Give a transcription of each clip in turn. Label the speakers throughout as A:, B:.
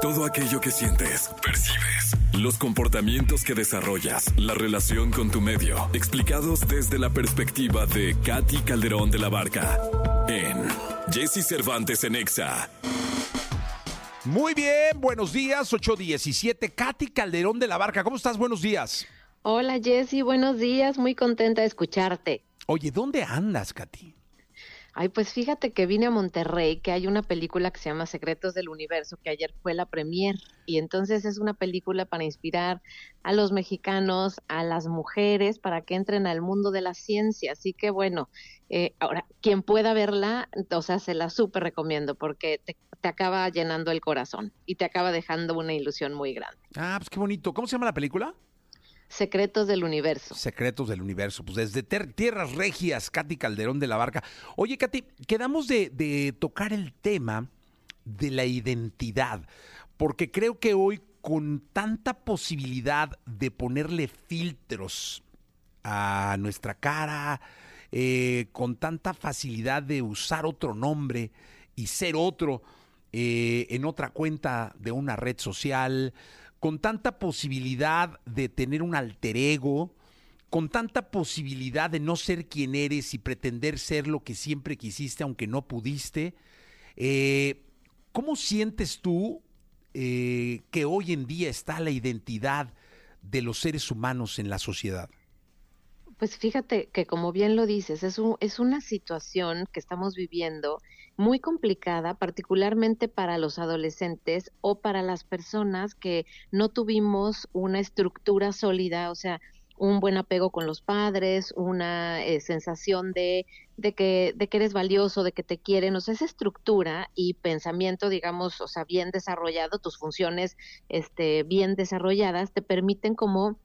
A: Todo aquello que sientes, percibes, los comportamientos que desarrollas, la relación con tu medio, explicados desde la perspectiva de Katy Calderón de la Barca en Jesse Cervantes en Exa.
B: Muy bien, buenos días, 817. Katy Calderón de la Barca, ¿cómo estás? Buenos días.
C: Hola Jessy, buenos días, muy contenta de escucharte.
B: Oye, ¿dónde andas, Katy?
C: Ay, pues fíjate que vine a Monterrey, que hay una película que se llama Secretos del Universo, que ayer fue la premier, y entonces es una película para inspirar a los mexicanos, a las mujeres, para que entren al mundo de la ciencia. Así que bueno, eh, ahora, quien pueda verla, o sea, se la súper recomiendo, porque te, te acaba llenando el corazón y te acaba dejando una ilusión muy grande.
B: Ah, pues qué bonito. ¿Cómo se llama la película?
C: Secretos del Universo.
B: Secretos del Universo. Pues desde Tierras Regias, Katy Calderón de la Barca. Oye, Katy, quedamos de, de tocar el tema de la identidad, porque creo que hoy con tanta posibilidad de ponerle filtros a nuestra cara, eh, con tanta facilidad de usar otro nombre y ser otro eh, en otra cuenta de una red social, con tanta posibilidad de tener un alter ego, con tanta posibilidad de no ser quien eres y pretender ser lo que siempre quisiste aunque no pudiste. Eh, ¿Cómo sientes tú eh, que hoy en día está la identidad de los seres humanos en la sociedad?
C: Pues fíjate que como bien lo dices, es, un, es una situación que estamos viviendo muy complicada, particularmente para los adolescentes o para las personas que no tuvimos una estructura sólida, o sea, un buen apego con los padres, una eh, sensación de, de, que, de que eres valioso, de que te quieren, o sea, esa estructura y pensamiento, digamos, o sea, bien desarrollado, tus funciones este, bien desarrolladas, te permiten como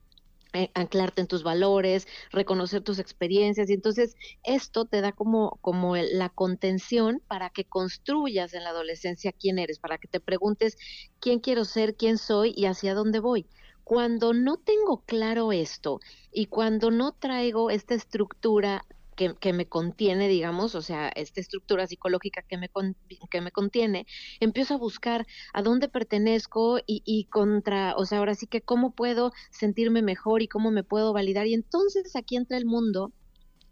C: eh, anclarte en tus valores, reconocer tus experiencias y entonces esto te da como como la contención para que construyas en la adolescencia quién eres, para que te preguntes quién quiero ser, quién soy y hacia dónde voy. Cuando no tengo claro esto y cuando no traigo esta estructura que, me contiene, digamos, o sea, esta estructura psicológica que me, que me contiene, empiezo a buscar a dónde pertenezco y, y contra, o sea, ahora sí que cómo puedo sentirme mejor y cómo me puedo validar. Y entonces aquí entra el mundo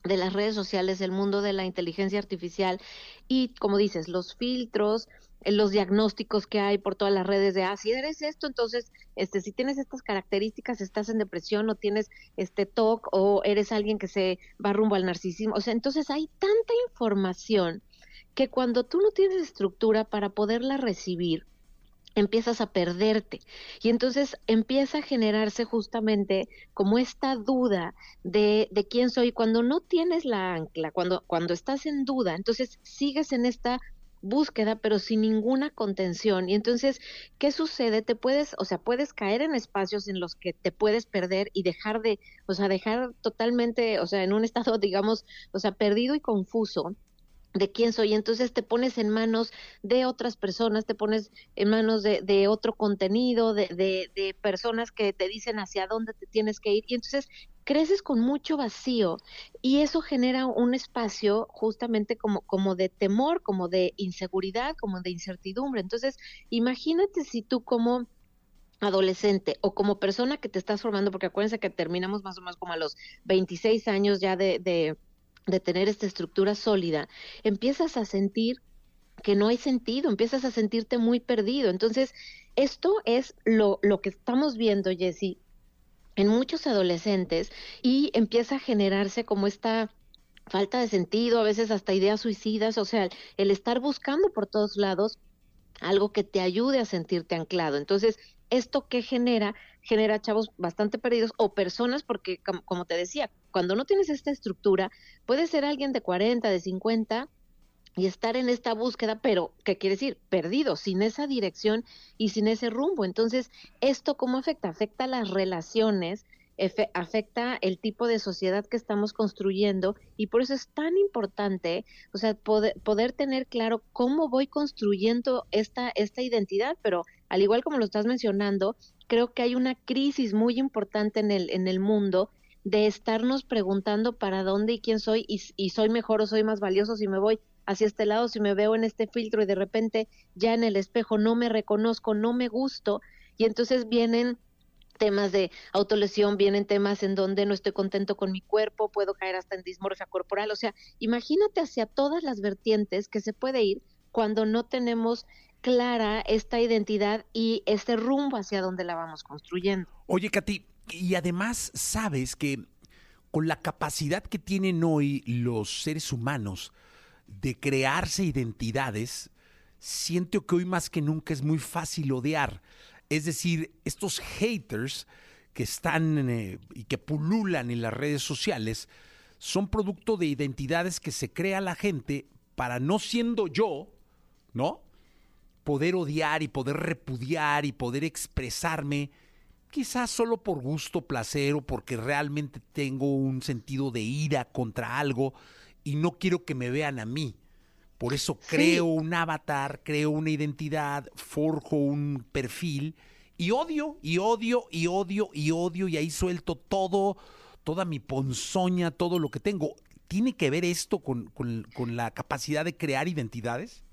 C: de las redes sociales, el mundo de la inteligencia artificial y, como dices, los filtros, los diagnósticos que hay por todas las redes de, ah, si eres esto, entonces, este, si tienes estas características, estás en depresión o tienes este TOC o eres alguien que se va rumbo al narcisismo. O sea, entonces hay tanta información que cuando tú no tienes estructura para poderla recibir, empiezas a perderte y entonces empieza a generarse justamente como esta duda de, de quién soy cuando no tienes la ancla, cuando, cuando estás en duda, entonces sigues en esta búsqueda pero sin ninguna contención y entonces qué sucede te puedes o sea puedes caer en espacios en los que te puedes perder y dejar de o sea dejar totalmente o sea en un estado digamos o sea perdido y confuso de quién soy. Entonces te pones en manos de otras personas, te pones en manos de, de otro contenido, de, de, de, personas que te dicen hacia dónde te tienes que ir. Y entonces creces con mucho vacío y eso genera un espacio justamente como, como de temor, como de inseguridad, como de incertidumbre. Entonces imagínate si tú como adolescente o como persona que te estás formando, porque acuérdense que terminamos más o menos como a los 26 años ya de, de de tener esta estructura sólida, empiezas a sentir que no hay sentido, empiezas a sentirte muy perdido. Entonces, esto es lo, lo que estamos viendo, Jessy, en muchos adolescentes y empieza a generarse como esta falta de sentido, a veces hasta ideas suicidas, o sea, el estar buscando por todos lados algo que te ayude a sentirte anclado. Entonces, ¿esto qué genera? Genera chavos bastante perdidos o personas, porque como te decía, cuando no tienes esta estructura, puede ser alguien de 40, de 50 y estar en esta búsqueda, pero ¿qué quiere decir? Perdido, sin esa dirección y sin ese rumbo. Entonces, ¿esto cómo afecta? Afecta las relaciones, afecta el tipo de sociedad que estamos construyendo y por eso es tan importante, o sea, poder, poder tener claro cómo voy construyendo esta, esta identidad, pero al igual como lo estás mencionando, creo que hay una crisis muy importante en el, en el mundo de estarnos preguntando para dónde y quién soy y, y soy mejor o soy más valioso si me voy hacia este lado, si me veo en este filtro y de repente ya en el espejo no me reconozco, no me gusto, y entonces vienen temas de autolesión, vienen temas en donde no estoy contento con mi cuerpo, puedo caer hasta en dismorfia corporal, o sea, imagínate hacia todas las vertientes que se puede ir cuando no tenemos clara esta identidad y este rumbo hacia donde la vamos construyendo.
B: Oye, Katy, y además sabes que con la capacidad que tienen hoy los seres humanos de crearse identidades, siento que hoy más que nunca es muy fácil odiar. Es decir, estos haters que están eh, y que pululan en las redes sociales son producto de identidades que se crea la gente para no siendo yo, ¿no? Poder odiar y poder repudiar y poder expresarme quizás solo por gusto, placer o porque realmente tengo un sentido de ira contra algo y no quiero que me vean a mí. Por eso creo un avatar, creo una identidad, forjo un perfil y odio, y odio, y odio, y odio, y ahí suelto todo, toda mi ponzoña, todo lo que tengo. ¿Tiene que ver esto con, con la capacidad de crear identidades?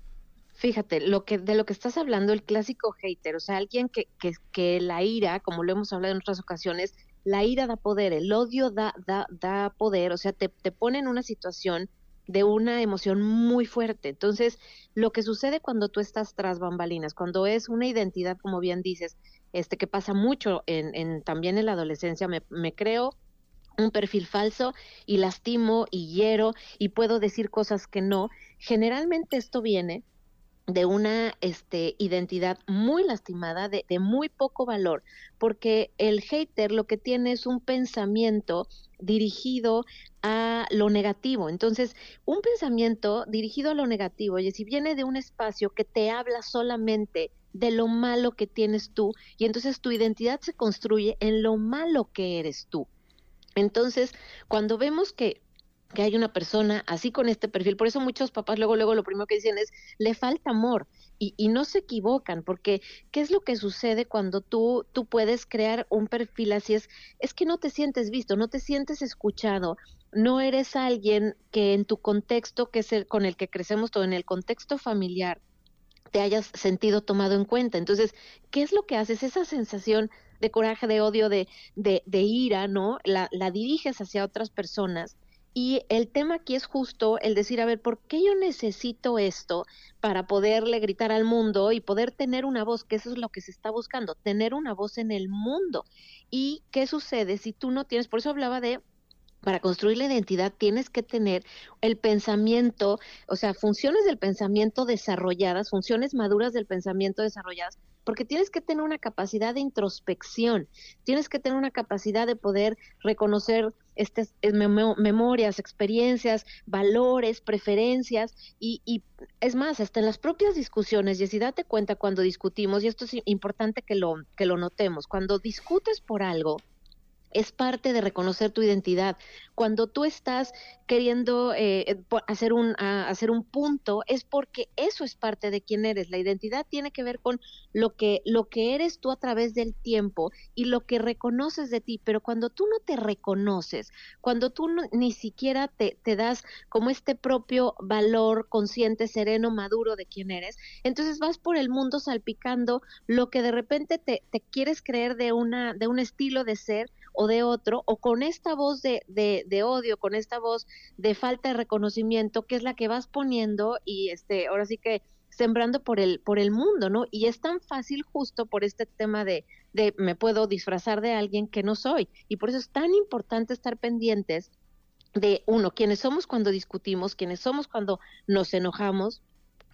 C: fíjate, lo que, de lo que estás hablando, el clásico hater, o sea, alguien que, que, que la ira, como lo hemos hablado en otras ocasiones, la ira da poder, el odio da, da, da poder, o sea, te, te pone en una situación de una emoción muy fuerte. Entonces, lo que sucede cuando tú estás tras bambalinas, cuando es una identidad, como bien dices, este que pasa mucho en, en también en la adolescencia, me, me creo un perfil falso y lastimo y hiero y puedo decir cosas que no. Generalmente esto viene de una este, identidad muy lastimada, de, de, muy poco valor, porque el hater lo que tiene es un pensamiento dirigido a lo negativo. Entonces, un pensamiento dirigido a lo negativo, y si viene de un espacio que te habla solamente de lo malo que tienes tú, y entonces tu identidad se construye en lo malo que eres tú. Entonces, cuando vemos que que hay una persona así con este perfil. Por eso muchos papás luego, luego lo primero que dicen es, le falta amor. Y, y, no se equivocan, porque ¿qué es lo que sucede cuando tú, tú puedes crear un perfil así? Es, es que no te sientes visto, no te sientes escuchado, no eres alguien que en tu contexto, que es el con el que crecemos todo, en el contexto familiar, te hayas sentido tomado en cuenta. Entonces, ¿qué es lo que haces? Esa sensación de coraje, de odio, de, de, de ira, ¿no? La, la diriges hacia otras personas y el tema aquí es justo el decir, a ver, ¿por qué yo necesito esto para poderle gritar al mundo y poder tener una voz? Que eso es lo que se está buscando, tener una voz en el mundo. ¿Y qué sucede si tú no tienes? Por eso hablaba de para construir la identidad tienes que tener el pensamiento, o sea, funciones del pensamiento desarrolladas, funciones maduras del pensamiento desarrolladas, porque tienes que tener una capacidad de introspección, tienes que tener una capacidad de poder reconocer estas eh, memorias, experiencias, valores, preferencias y, y, es más, hasta en las propias discusiones, y si date cuenta cuando discutimos, y esto es importante que lo, que lo notemos, cuando discutes por algo, es parte de reconocer tu identidad. Cuando tú estás queriendo eh, eh hacer, un, hacer un punto, es porque eso es parte de quién eres. La identidad tiene que ver con lo que, lo que eres tú a través del tiempo y lo que reconoces de ti. Pero cuando tú no te reconoces, cuando tú ni siquiera te, te das como este propio valor consciente, sereno, maduro de quién eres, entonces vas por el mundo salpicando lo que de repente te, te quieres creer de, una, de un estilo de ser o de otro, o con esta voz de, de, de, odio, con esta voz de falta de reconocimiento, que es la que vas poniendo y este, ahora sí que sembrando por el, por el mundo, ¿no? Y es tan fácil justo por este tema de, de me puedo disfrazar de alguien que no soy. Y por eso es tan importante estar pendientes de, uno, quiénes somos cuando discutimos, quiénes somos cuando nos enojamos,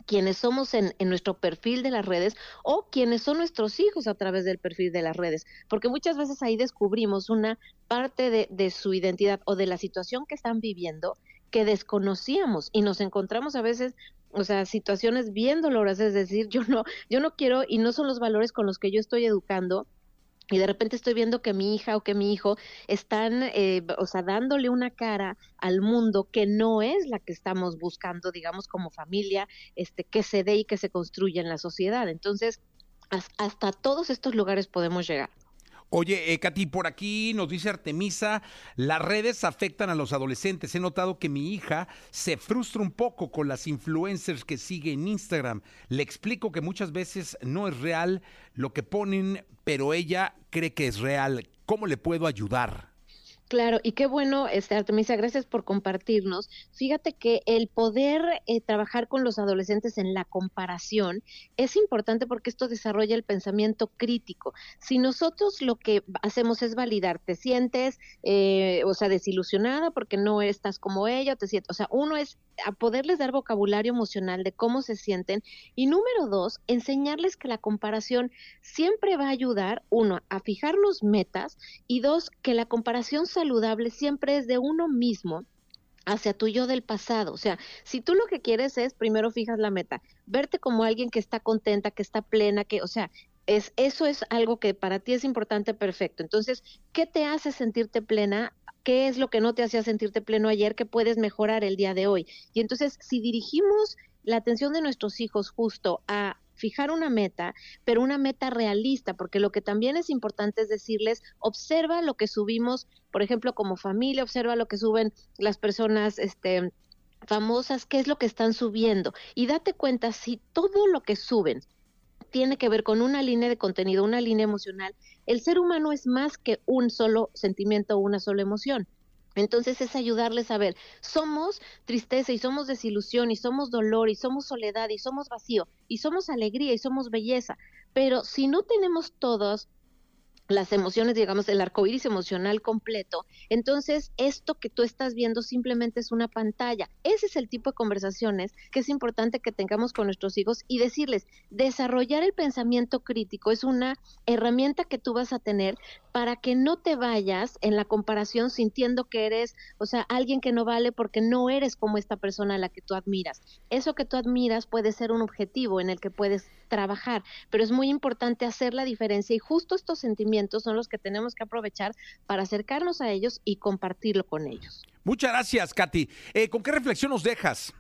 C: quienes somos en, en, nuestro perfil de las redes o quienes son nuestros hijos a través del perfil de las redes, porque muchas veces ahí descubrimos una parte de, de su identidad o de la situación que están viviendo que desconocíamos y nos encontramos a veces o sea, situaciones bien dolorosas, es decir, yo no, yo no quiero y no son los valores con los que yo estoy educando y de repente estoy viendo que mi hija o que mi hijo están, eh, o sea, dándole una cara al mundo que no es la que estamos buscando, digamos, como familia, este, que se dé y que se construya en la sociedad. Entonces, hasta todos estos lugares podemos llegar.
B: Oye, eh, Katy, por aquí nos dice Artemisa, las redes afectan a los adolescentes. He notado que mi hija se frustra un poco con las influencers que sigue en Instagram. Le explico que muchas veces no es real lo que ponen, pero ella cree que es real. ¿Cómo le puedo ayudar?
C: Claro, y qué bueno, este, Artemisa, gracias por compartirnos. Fíjate que el poder eh, trabajar con los adolescentes en la comparación es importante porque esto desarrolla el pensamiento crítico. Si nosotros lo que hacemos es validar, te sientes, eh, o sea, desilusionada porque no estás como ella, te sientes, o sea, uno es a poderles dar vocabulario emocional de cómo se sienten y número dos, enseñarles que la comparación siempre va a ayudar, uno, a fijarnos metas y dos, que la comparación saludable siempre es de uno mismo hacia tu yo del pasado. O sea, si tú lo que quieres es, primero fijas la meta, verte como alguien que está contenta, que está plena, que, o sea, es, eso es algo que para ti es importante, perfecto. Entonces, ¿qué te hace sentirte plena? ¿Qué es lo que no te hacía sentirte pleno ayer que puedes mejorar el día de hoy? Y entonces, si dirigimos la atención de nuestros hijos justo a fijar una meta, pero una meta realista, porque lo que también es importante es decirles, observa lo que subimos, por ejemplo, como familia, observa lo que suben las personas, este famosas, qué es lo que están subiendo y date cuenta si todo lo que suben tiene que ver con una línea de contenido, una línea emocional, el ser humano es más que un solo sentimiento o una sola emoción. Entonces es ayudarles a ver, somos tristeza y somos desilusión y somos dolor y somos soledad y somos vacío y somos alegría y somos belleza, pero si no tenemos todos las emociones, digamos, el arco iris emocional completo, entonces esto que tú estás viendo simplemente es una pantalla. Ese es el tipo de conversaciones que es importante que tengamos con nuestros hijos y decirles, desarrollar el pensamiento crítico es una herramienta que tú vas a tener para que no te vayas en la comparación sintiendo que eres, o sea, alguien que no vale porque no eres como esta persona a la que tú admiras. Eso que tú admiras puede ser un objetivo en el que puedes trabajar, pero es muy importante hacer la diferencia y justo estos sentimientos son los que tenemos que aprovechar para acercarnos a ellos y compartirlo con ellos.
B: Muchas gracias, Katy. Eh, ¿Con qué reflexión nos dejas?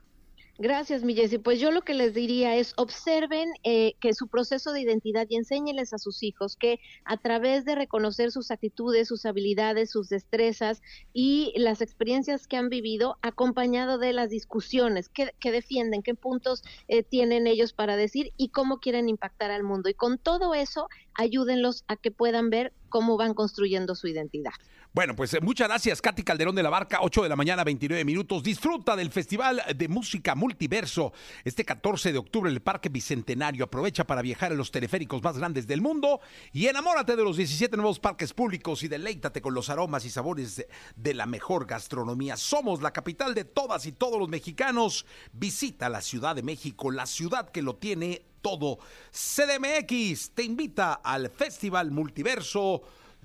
C: Gracias, mi. Pues yo lo que les diría es observen eh, que su proceso de identidad y enséñenles a sus hijos que a través de reconocer sus actitudes, sus habilidades, sus destrezas y las experiencias que han vivido, acompañado de las discusiones que, defienden, qué puntos eh, tienen ellos para decir y cómo quieren impactar al mundo. Y con todo eso, ayúdenlos a que puedan ver cómo van construyendo su identidad.
B: Bueno, pues eh, muchas gracias, Katy Calderón de la Barca, 8 de la mañana, 29 minutos. Disfruta del Festival de Música Multiverso este 14 de octubre el Parque Bicentenario. Aprovecha para viajar en los teleféricos más grandes del mundo y enamórate de los 17 nuevos parques públicos y deleítate con los aromas y sabores de la mejor gastronomía. Somos la capital de todas y todos los mexicanos. Visita la Ciudad de México, la ciudad que lo tiene todo. CDMX te invita al Festival Multiverso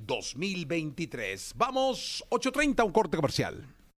B: 2023. Vamos, 8.30, un corte comercial.